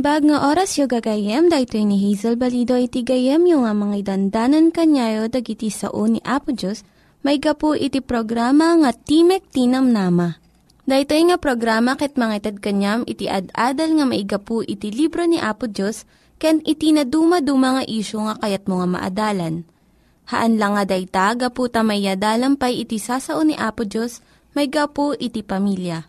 Naimbag nga oras yung gagayem, dahil ni Hazel Balido iti gayem yung nga mga dandanan kanyayo dagiti sao ni Apo Diyos, may gapu iti programa nga Timek Tinam Nama. Dahito nga programa ket mga itad kanyam iti ad-adal nga maigapu iti libro ni Apo Diyos, ken iti na dumaduma nga isyo nga kayat mo nga maadalan. Haan lang nga dayta, gapu tamayadalam iti sasao ni Apo Diyos, may gapu iti pamilya.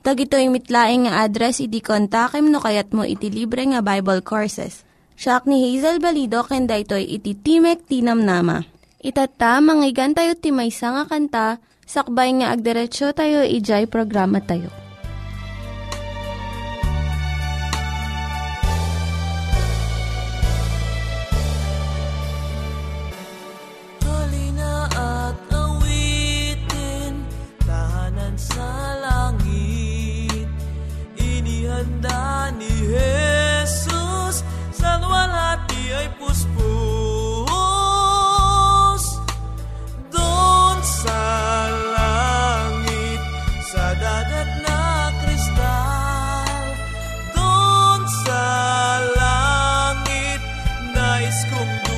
Tag ito mitlaing nga address, iti kontakem no kayat mo iti libre nga Bible Courses. Siya ni Hazel Balido, ken daytoy iti Timek Tinam Nama. Itata, manggigan tayo timaysa nga kanta, sakbay nga agderetsyo tayo, ijay programa tayo. esconder.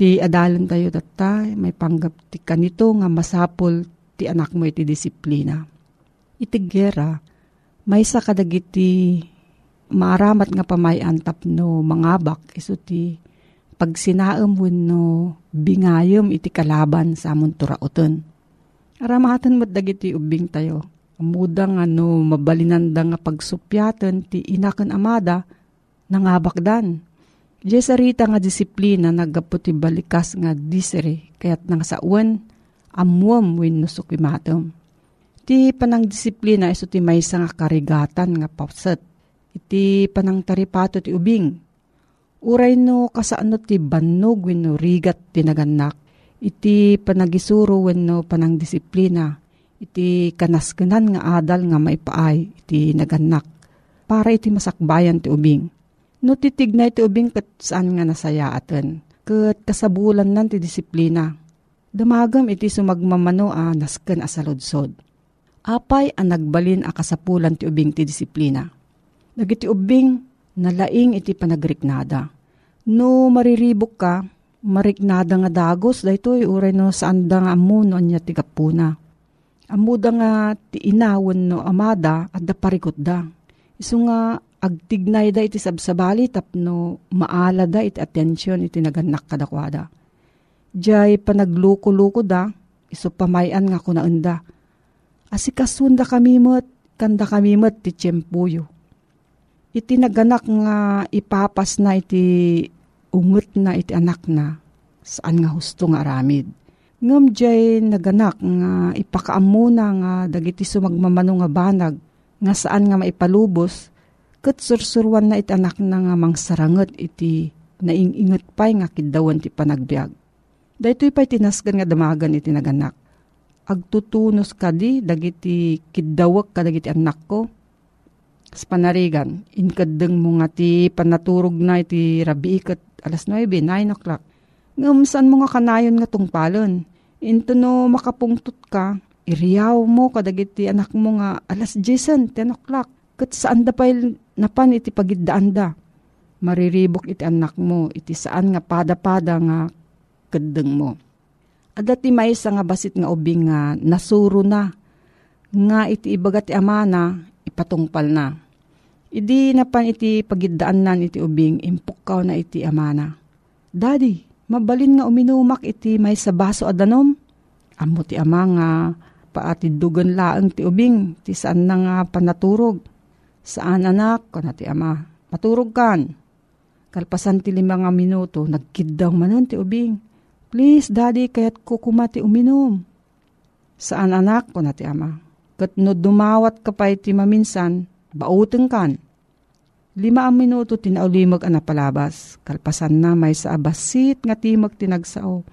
Ti adalan tayo data, may panggap ti kanito nga masapol ti anak mo iti disiplina. Iti gera, may sa kadagiti maaramat nga pamayan tapno mangabak iso ti pag sinaam no bingayom iti kalaban sa amon turauton. Aramatan mo dagiti ubing tayo. Amuda nga no mabalinanda nga pagsupyatan ti inakan amada nangabakdan. Diyes sarita nga disiplina nagaputi balikas nga disere kayat nang sawan amuam win no sukimatom. Ti panang disiplina iso ti maysa nga karigatan nga pauset iti panang taripato ti ubing. Uray no kasano ti bannog wenno rigat ti naganak. Iti panagisuro wenno panang disiplina. Iti kanaskenan nga adal nga maipaay iti naganak. Para iti masakbayan ti ubing. No titignay ti ubing kat saan nga nasaya aten. Kat kasabulan nan ti disiplina. Damagam iti sumagmamano a nasken asaludsod. Apay ang nagbalin a kasapulan ti ubing ti disiplina Dagiti ubing, nalaing iti panagriknada. No mariribok ka, mariknada nga dagos, daytoy uray no saan da nga amuno anya ti kapuna. Amuda nga ti inawon no amada at da parikot da. Iso nga agtignay da iti sabsabali tapno maala da iti atensyon iti naganak kadakwada. Diyay panagluko-luko da, iso pamayan nga kunaenda. Asikasunda kami mo't, kanda kami mo't ti tiyempuyo iti naganak nga ipapas na iti unget na iti anak na saan nga husto nga aramid. Ngam jay naganak nga ipakaamuna nga dagiti sumagmamano nga banag nga saan nga maipalubos ket sursurwan na iti anak na nga mangsaranget iti nainginget pay nga kidawan ti panagbiag. Daytoy pay tinasgan nga damagan iti naganak. Agtutunos kadi dagiti kidawak kadagiti anak ko Kas panarigan, inkadeng mo nga ti panaturog na iti rabi ikat alas 9, 9 o'clock. Ngam saan mo nga kanayon nga tungpalon. Into no makapungtot ka, iriyaw mo kadagiti anak mo nga alas 10, 10 o'clock. Kat saan da pa napan iti pagidaan da. Mariribok iti anak mo, iti saan nga pada-pada nga kadeng mo. Ada ti may nga basit nga ubing nga nasuro na. Nga iti ibagat ti amana, ipatungpal na. Idi napan iti pagidaan nan iti ubing, impukaw na iti amana. Daddy, mabalin nga uminumak iti may sa baso adanom. Amo ti ama nga paati dugan laang ti ubing, ti saan na nga panaturog. Saan anak, kana ti ama, maturog kan. Kalpasan ti lima nga minuto, nagkidaw manan ti ubing. Please, daddy, kayat kukumati uminom. Saan anak, kuna ti ama, Kat no dumawat ka pa iti maminsan, bauteng kan. Lima ang minuto tinaulimag ang napalabas. Kalpasan na may sa abasit nga timag tinagsao.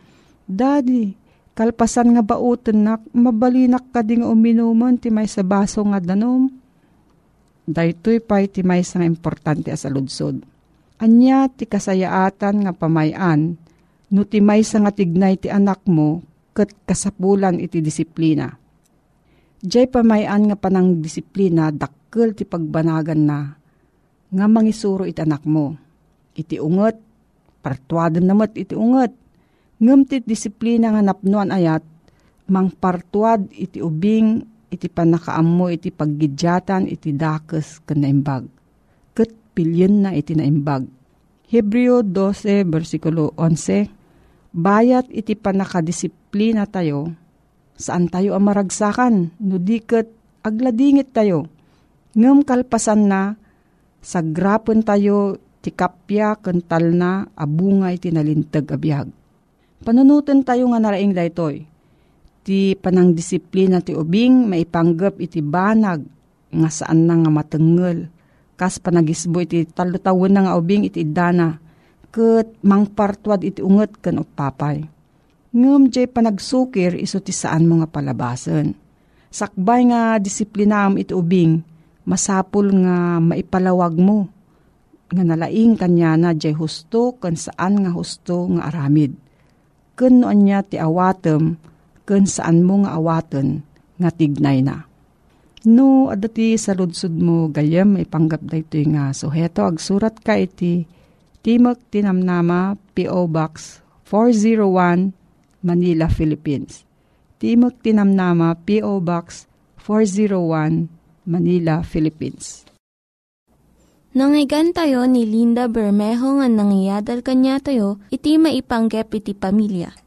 Daddy, kalpasan nga bauten nak, mabalinak ka ding uminuman ti may sa baso nga danom. Daytoy pa ti may nga importante as aludsod. Anya ti kasayaatan nga pamayan, no ti may nga tignay ti anak mo, kat kasapulan iti disiplina Diyay pamayan nga panang disiplina, dakkel ti pagbanagan na, nga mangisuro iti anak mo. Iti unget, partuadan namat iti unget. Ngem ti disiplina nga napnuan ayat, mang partuad iti ubing, iti panakaammo iti paggidyatan, iti dakes ken naimbag. Ket pilyen na iti naimbag. Hebreo 12, versikulo 11, Bayat iti panakadisiplina tayo, Saan tayo ang maragsakan? No diket agladingit tayo. Ngem kalpasan na, sagrapon tayo ti kapya kental na abungay ti nalintag abiyag. Panunutan tayo nga naraing daytoy. Ti panang disiplina ti ubing maipanggap iti banag nga saan na nga matengel. Kas panagisbo iti talutawon na nga ubing iti dana. Kat mangpartwad iti unget kan upapay ngem jay panagsukir iso ti saan mo nga palabasan. Sakbay nga disiplinam iti ubing, masapul nga maipalawag mo nga nalaing kanya na jay husto kan saan nga husto nga aramid. Kun noon niya ti awatem, kun saan mo nga awaten nga tignay na. No, adati sa ludsud mo gayam ipanggap da ito nga suheto. Agsurat ka iti Timok Tinamnama, P.O. Box 401, Manila, Philippines. Timok Tinamnama, P.O. Box 401, Manila, Philippines. Nangyigan tayo ni Linda Bermejo nga nangyadal kanya tayo, iti maipanggep iti pamilya.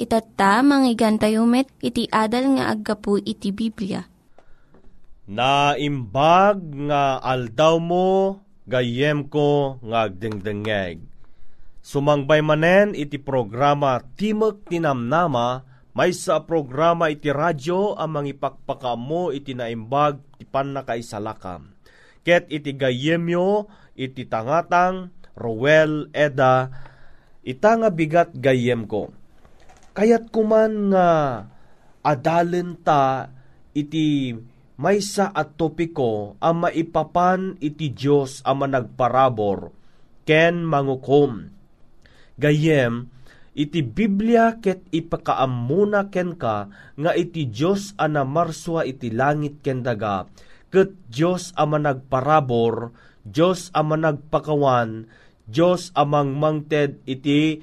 Itatta, manggigan tayo met, iti adal nga aggapu iti Biblia. Naimbag nga aldaw mo, gayem ko nga agdengdengeg. Sumangbay manen iti programa Timok Tinamnama, may sa programa iti radyo ang mangipakpaka mo iti naimbag ti panakaisalakam. Ket iti gayemyo iti tangatang Rowel Eda ita nga bigat gayem ko. Kayat kuman nga adalen ta iti maysa at topiko ang maipapan iti Diyos ang managparabor ken mangukom. Gayem, iti Biblia ket ipakaamuna ken ka nga iti Diyos ana marswa iti langit ken daga ket Diyos ama nagparabor, Diyos ama nagpakawan, Diyos amang mangted iti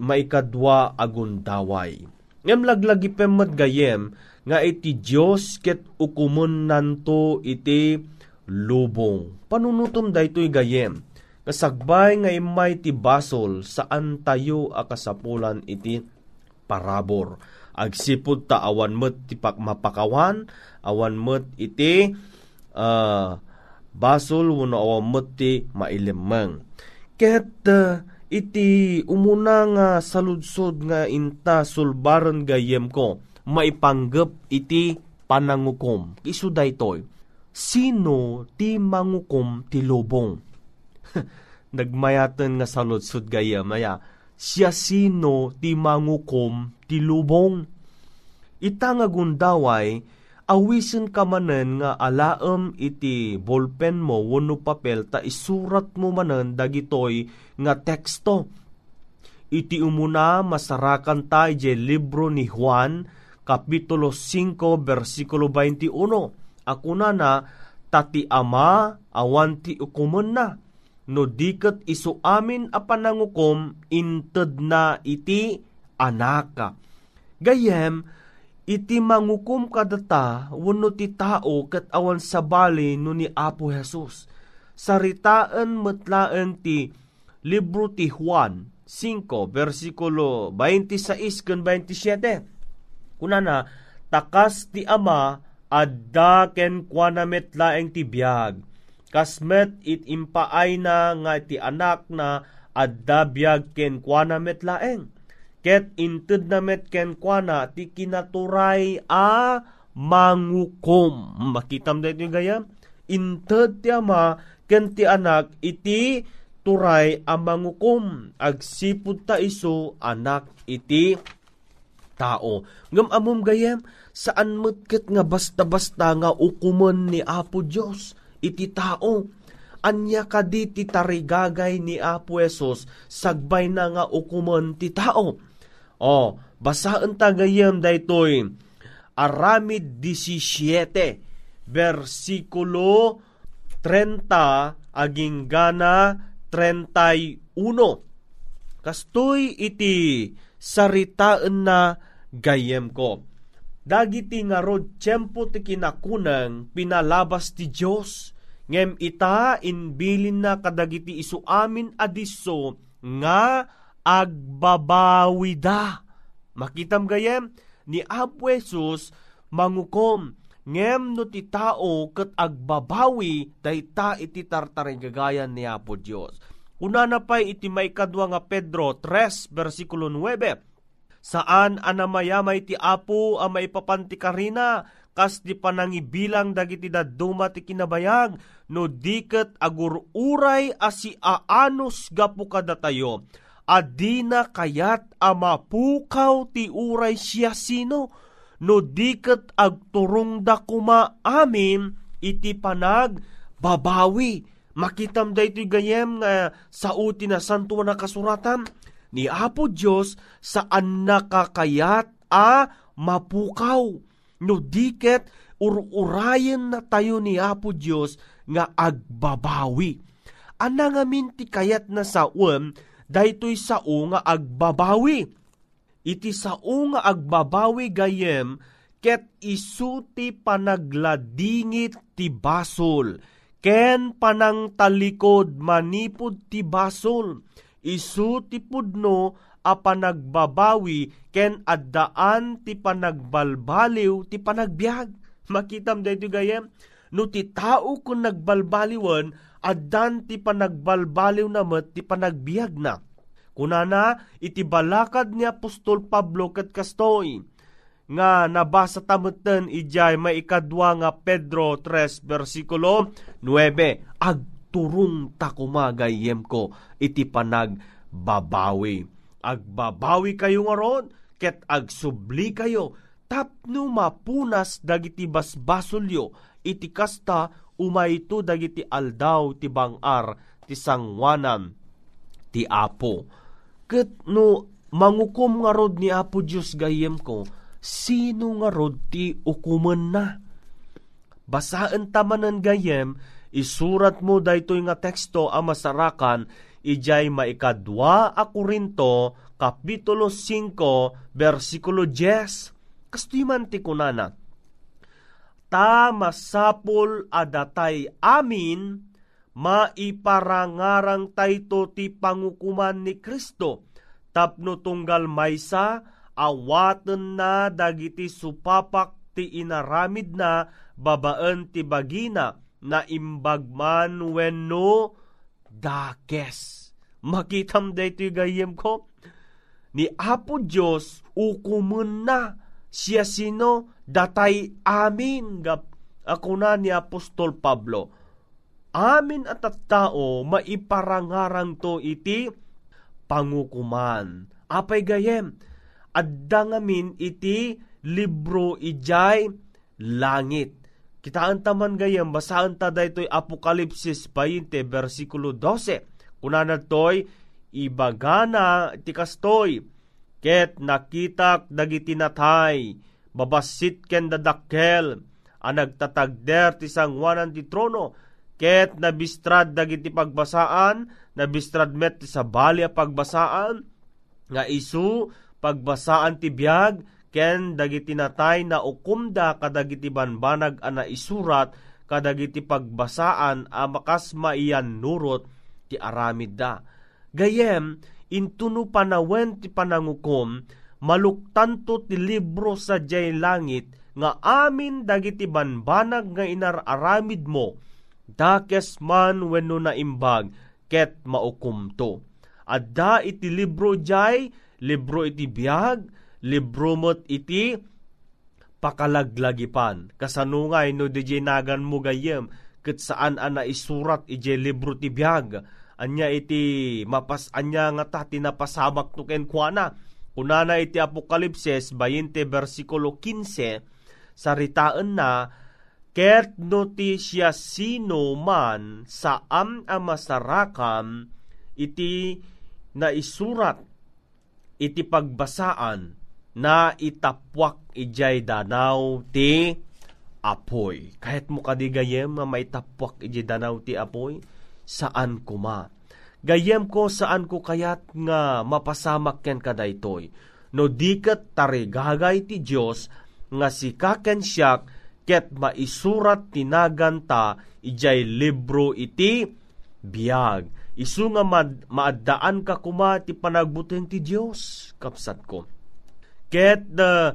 maikadwa agundaway. Ngem laglagi pemmet gayem, nga iti Diyos ket ukumun nanto iti lubong. Panunutom da ito'y gayem. Kasagbay nga imay ti basol saan tayo akasapulan iti parabor. Agsipod ta awan met ti mapakawan, awan met iti uh, basol wano awamati mailimang. Ket uh, iti umuna nga saludsod nga inta sulbaran gayem ko, maipanggap iti panangukom. Isu daytoy, sino ti mangukom ti lubong? Nagmayatan nga saludsod gayem, maya, siya sino ti mangukom ti lubong? Ita nga gundaway, awisen ka manen nga alaem iti bolpen mo wano papel ta isurat mo manen dagitoy nga teksto. Iti umuna masarakan tayo je libro ni Juan, Kapitulo 5, versikulo 21. Ako na na, tati ama, awan ti ukuman na. No diket isu amin a panangukom, inted na iti anaka. Gayem, iti mangukum kadata wano ti tao kat awan sa bali no ni Apo Jesus. Saritaan metlaan ti libro ti Juan 5 versikulo 26 kan 27. Kunana, takas ti ama adda ken kuana metlaeng ti biag. Kasmet it impaay na nga ti anak na adda biag ken kuana metlaeng ket inted na met ken kuana ti kinaturay a mangukom. Makitam da ito gayam? Inted ti ama ken ti anak iti turay a mangukom. Agsipud ta iso anak iti tao. Ngam amom gayam, saan metket nga basta-basta nga ukuman ni Apo Diyos iti tao anya kadi ti tarigagay ni Apo Esos sagbay na nga ukuman ti tao o, basaan tagayam daytoy. Aramid 17, versikulo 30, aging gana 31. Kastoy iti saritaan na gayem ko. Dagiti nga rod tiyempo ti kinakunang pinalabas ti Diyos. Ngem ita inbilin na kadagiti isu amin adiso nga agbabawida. Makitam gayem, ni Apo Jesus mangukom, ngem no ti tao ket agbabawi dayta iti tartaring gagayan ni Apo Dios. Una na pay iti may kadwa nga Pedro 3 versikulo 9 saan anamayamay ti Apo a maipapanti karina kas di panangibilang dagiti daduma ti kinabayag no diket agururay asi aanos gapu kadatayo adina kayat a mapukaw ti uray siya sino no diket agturong da kuma amin iti panag babawi. Makitam da ito gayem nga sa uti na santo na kasuratan ni Apo Diyos saan nakakayat a mapukaw. No diket ururayan na tayo ni Apo Diyos nga agbabawi. Ana nga minti kayat na sa um, daytoy sao nga agbabawi. Iti sao nga agbabawi gayem ket isuti panagladingit ti basol. Ken panang talikod manipod ti basol. Isu ti pudno a panagbabawi ken addaan ti panagbalbaliw ti panagbiag. Makitam dayto gayem no ti tao kun nagbalbaliwan addan ti panagbalbaliw na met ti panagbiag na. Kunana, iti balakad ni Apostol Pablo kat kastoy, nga nabasa tamutan ijay maikadwa nga Pedro 3 versikulo 9 agturong takumagayem ko iti panag babawi agbabawi kayo nga ron ket agsubli kayo tapno mapunas dagiti basbasolyo iti kasta umayto dagiti aldaw ti bangar ti sangwanan ti apo ket no mangukom nga rod ni apo Dios gayem ko sino nga rod ti ukumen na. Basaan tamanan gayem, isurat mo daytoy nga teksto a masarakan, ijay maikadwa a Korinto, Kapitulo 5, versikulo 10. Kastoy man ti kunana. Ta masapol adatay amin, maiparangarang tayto ti pangukuman ni Kristo, tapno tunggal maysa, awaten na dagiti supapak ti inaramid na babaan ti bagina na imbagman wenno dakes. Makitam da ito gayem ko. Ni Apo Diyos ukumun na siya sino datay amin gap ako na ni Apostol Pablo. Amin at at tao maiparangarang to iti pangukuman. Apay gayem, adda ngamin iti libro ijay langit. Kitaan taman gayam, basaan ta daytoy Apokalipsis 20, versikulo 12. Kuna toy, ibagana ti kastoy, ket nakitak dagiti natay, babasit ken dadakkel, ang nagtatagder ti sangwanan ti trono, ket nabistrad dagiti pagbasaan, nabistrad met ti sabali a pagbasaan, nga isu pagbasaan ti biyag, ken dagiti natay na ukumda kadagiti banbanag ana isurat kadagiti pagbasaan a makas maiyan nurot ti aramid da. Gayem, intuno panawen ti panangukom, maluktanto ti libro sa jay langit, nga amin dagiti banbanag nga inararamid mo, dakes man wenno na imbag, ket maukumto. Adda iti libro jay, libro iti biyag, libro mo't iti pakalaglagipan. Kasanungay no di nagan mo gayem, ket saan ana isurat ije libro ti biyag. Anya iti mapas anya nga ta tinapasamak no ken kuana. Unana iti Apokalipsis 20 versikulo 15 saritaan na ket no ti siya sino man saam a masarakam iti na isurat iti pagbasaan na itapwak ijay danaw ti apoy. Kahit mo kadigayem nga may tapwak ijay danaw ti apoy, saan kuma? Gayem ko saan ko kayat nga mapasamak ken kadaytoy. No diket tarigagay ti Dios nga si kaken siyak ket maisurat tinaganta ijay libro iti biyag. Isu nga mad, maaddaan ka kuma ti panagbuteng ti Dios kapsat ko. Ket the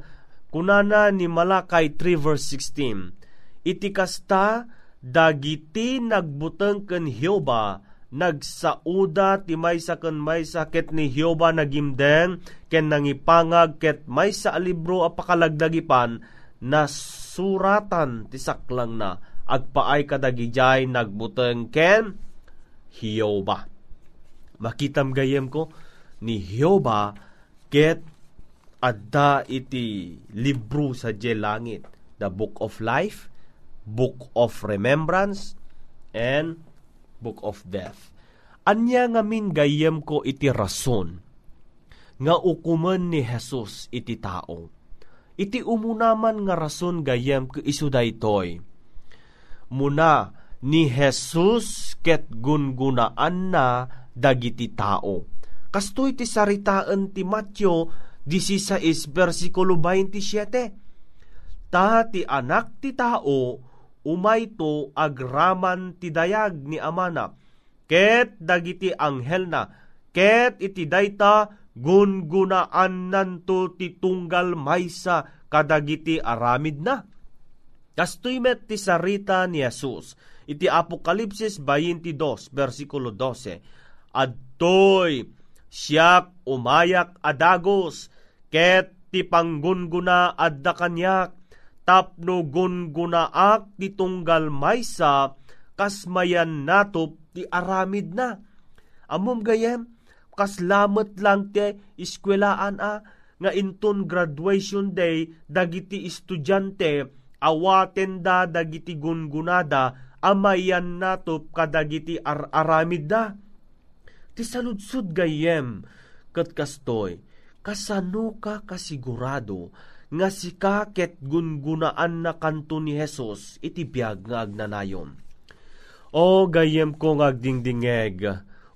kunana ni Malakay 3 verse 16 iti kasta dagiti nagbuteng ken Hioba nagsauda ti maysa ken maysa ket ni Hioba nagimden ken nangipangag ket maysa a libro a pakalagdagipan na suratan ti saklang na agpaay kadagijay nagbuteng ken Hioba. Makitam gayem ko ni Hioba ket adda iti libro sa langit the book of life book of remembrance and book of death. Anya nga min gayem ko iti rason nga ukuman ni Jesus iti tao. Iti umunaman nga rason gayem ko isu daytoy. Muna ni Jesus ket gungunaan na dagiti tao. Kastoy ti saritaan ti Matyo 16 versikulo 27. Ta ti anak ti tao umayto agraman ti dayag ni amana. Ket dagiti anghel na. Ket iti dayta gungunaan nanto ti tunggal maysa kadagiti aramid na. Kastoy met ti sarita ni Jesus. Iti Apokalipsis 22 versikulo 12. Adtoy siyak umayak adagos. Ket ti panggunguna adda kanyak tapno gungunaak ti tunggal maysa kasmayan natop ti aramid na. Amom gayem, kaslamet lang ti iskwelaan a, nga inton graduation day dagiti estudyante awaten da dagiti gungunada amayan natop kadagiti ar aramid da. Ti saludsud gayem kastoy, kasano ka kasigurado nga sika ket gungunaan na kanto ni Jesus iti biyag nga agnanayon. O gayem ko nga agdingdingeg,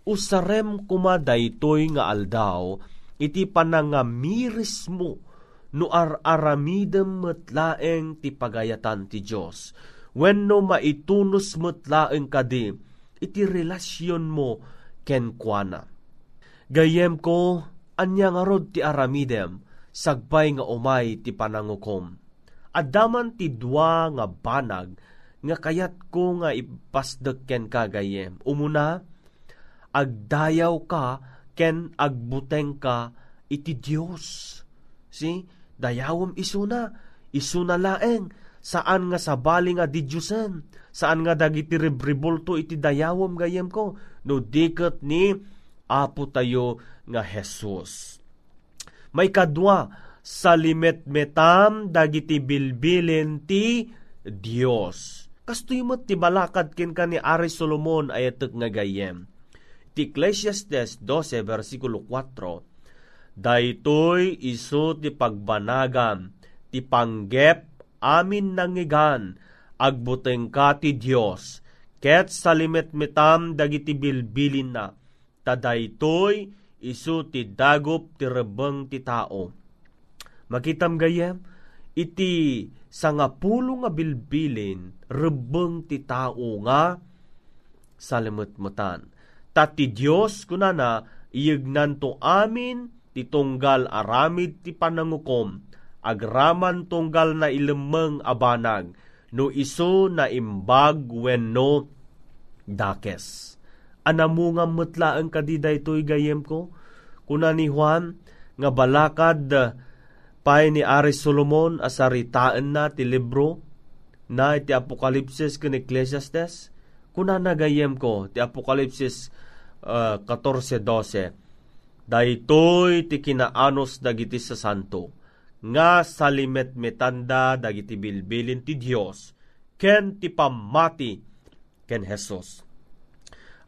usarem kuma daytoy nga aldaw, iti panangamiris mo no ar-aramidem metlaeng ti pagayatan ti Diyos. When no maitunos metlaeng kadi, iti relasyon mo ken kuana. Gayem ko, anya nga ti aramidem, sagbay nga umay ti panangukom. Adaman ti dua nga banag nga kayat ko nga ipasdek ken kagayem. Umuna, agdayaw ka ken agbuteng ka iti Dios. Si, dayawom isuna, isuna laeng, saan nga sabali nga di Diyosen, saan nga dagiti rebribulto iti dayawom gayem ko, no diket ni Apo tayo nga Jesus may kadwa sa limet-metam dagiti bilbilin ti Dios. Kastoy mo ti balakad kin ka ni Ari Solomon ayatek nga gayem. Ti Ecclesiastes 12 versikulo 4 Daytoy iso ti pagbanagam ti panggep amin nangigan agbuteng ka ti Dios ket sa limet-metam dagiti bilbilin na tadaytoy isu ti dagop ti rebeng ti tao. Makitam gayem, iti sangapulo nga bilbilin rebeng ti tao nga salimutmutan. Tati Diyos kunana iyagnan to amin ti tunggal aramid ti panangukom agraman tunggal na ilemeng abanag no iso na imbag wenno dakes anamungam mutlaan kadiday to'y gayem ko. Kuna ni Juan, nga balakad pay ni Aris Solomon asaritaan na ti libro na iti Apokalipsis ken Ecclesiastes. Kuna nagayem ko ti Apokalipsis uh, 14.12. Daytoy ti kinaanos dagiti sa santo nga salimet metanda dagiti bilbilin ti Dios ken ti pamati ken Jesus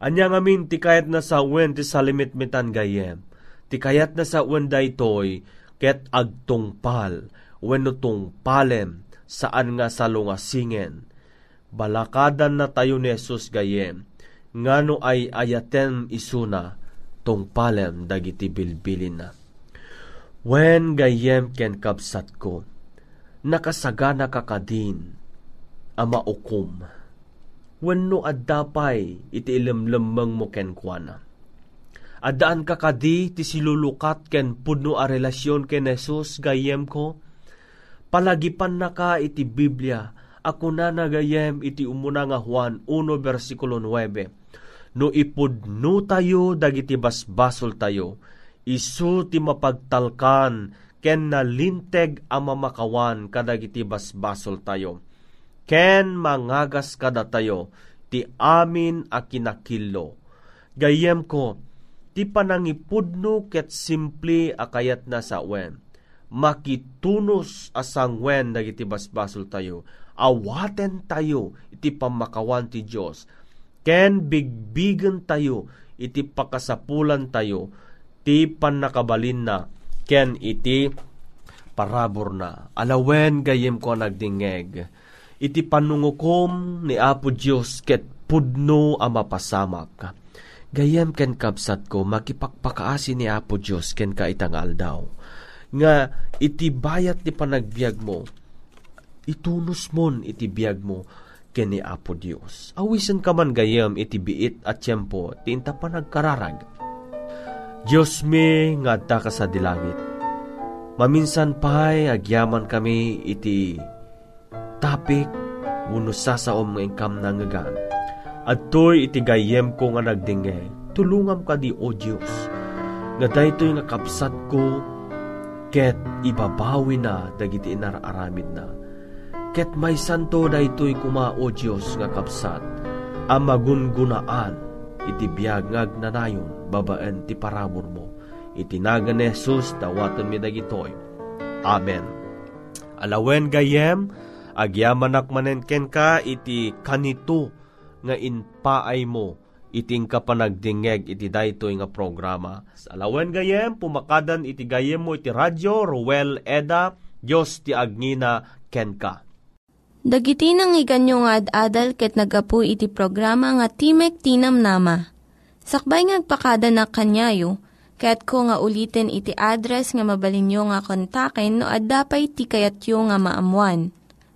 Anya ngamin ti kayat na sa wen ti salimit mitan gayem. Ti kayat na sa wen daytoy ket agtungpal wenno tungpalem saan nga salungasingen. Balakadan na tayo ni Jesus gayem. Ngano ay ayaten isuna tungpalem dagiti bilbilin na. Wen gayem ken kapsat ko, nakasagana kakadin, ama ukum wenno addapay iti ilemlemmeng mo ken kuana. Adaan ka kadi ti silulukat ken puno a relasyon ken Jesus gayem ko, palagipan na ka iti Biblia, ako na nagayem iti umuna nga Juan 1 versikulo 9. No ipudno tayo dagiti basbasol tayo, isu ti mapagtalkan ken nalinteg ang mamakawan kadagiti basbasol tayo. Ken mangagas kada tayo, ti amin a kinakillo. Gayem ko, ti panangipudno ket simple akayat na sa wen. Makitunos asang wen dagiti basbasol tayo. Awaten tayo iti pamakawan ti Dios. Ken bigbigen tayo iti pakasapulan tayo ti panakabalin na ken iti parabor na. Alawen gayem ko nagdingeg. Iti panungukom ni Apo Dios ket pudno a mapasamak Gayam ken kabsat ko, makipakpakaasi ni Apo Diyos ken ka itangal daw. Nga iti bayat ni panagbiag mo, itunos mon iti biag mo ken ni Apo Diyos. Awisan ka man gayam iti biit at tiyempo, tinta pa nagkararag. Diyos me nga ka sa dilangit. Maminsan pa'y agyaman kami iti tapik, uno sasaom nga ingkam na ngagan at to'y itigayem ko nga nagdinge, tulungam ka di o Diyos. Nga daytoy nga kapsat ko, ket ibabawi na dagiti inararamid na. Ket may santo daytoy kuma o Diyos nga kapsat, ang magungunaan iti biyag ngag nanayon babaen ti paramor mo. Itinaga ni Jesus dawaton mi dagitoy. Amen. Alawen gayem, agyaman manen ken ka iti kanito nga inpaay mo iting kapanagdingeg iti daytoy nga programa. Sa alawen gayem, pumakadan iti gayem mo iti radyo, Ruel Eda, Diyos ti Agnina, Kenka. Dagiti nang iganyo nga ad-adal ket nagapu iti programa nga Timek Tinam Nama. Sakbay ngagpakada na kanyayo, ket ko nga ulitin iti address nga mabalinyo nga kontaken no ad-dapay tikayatyo nga maamuan.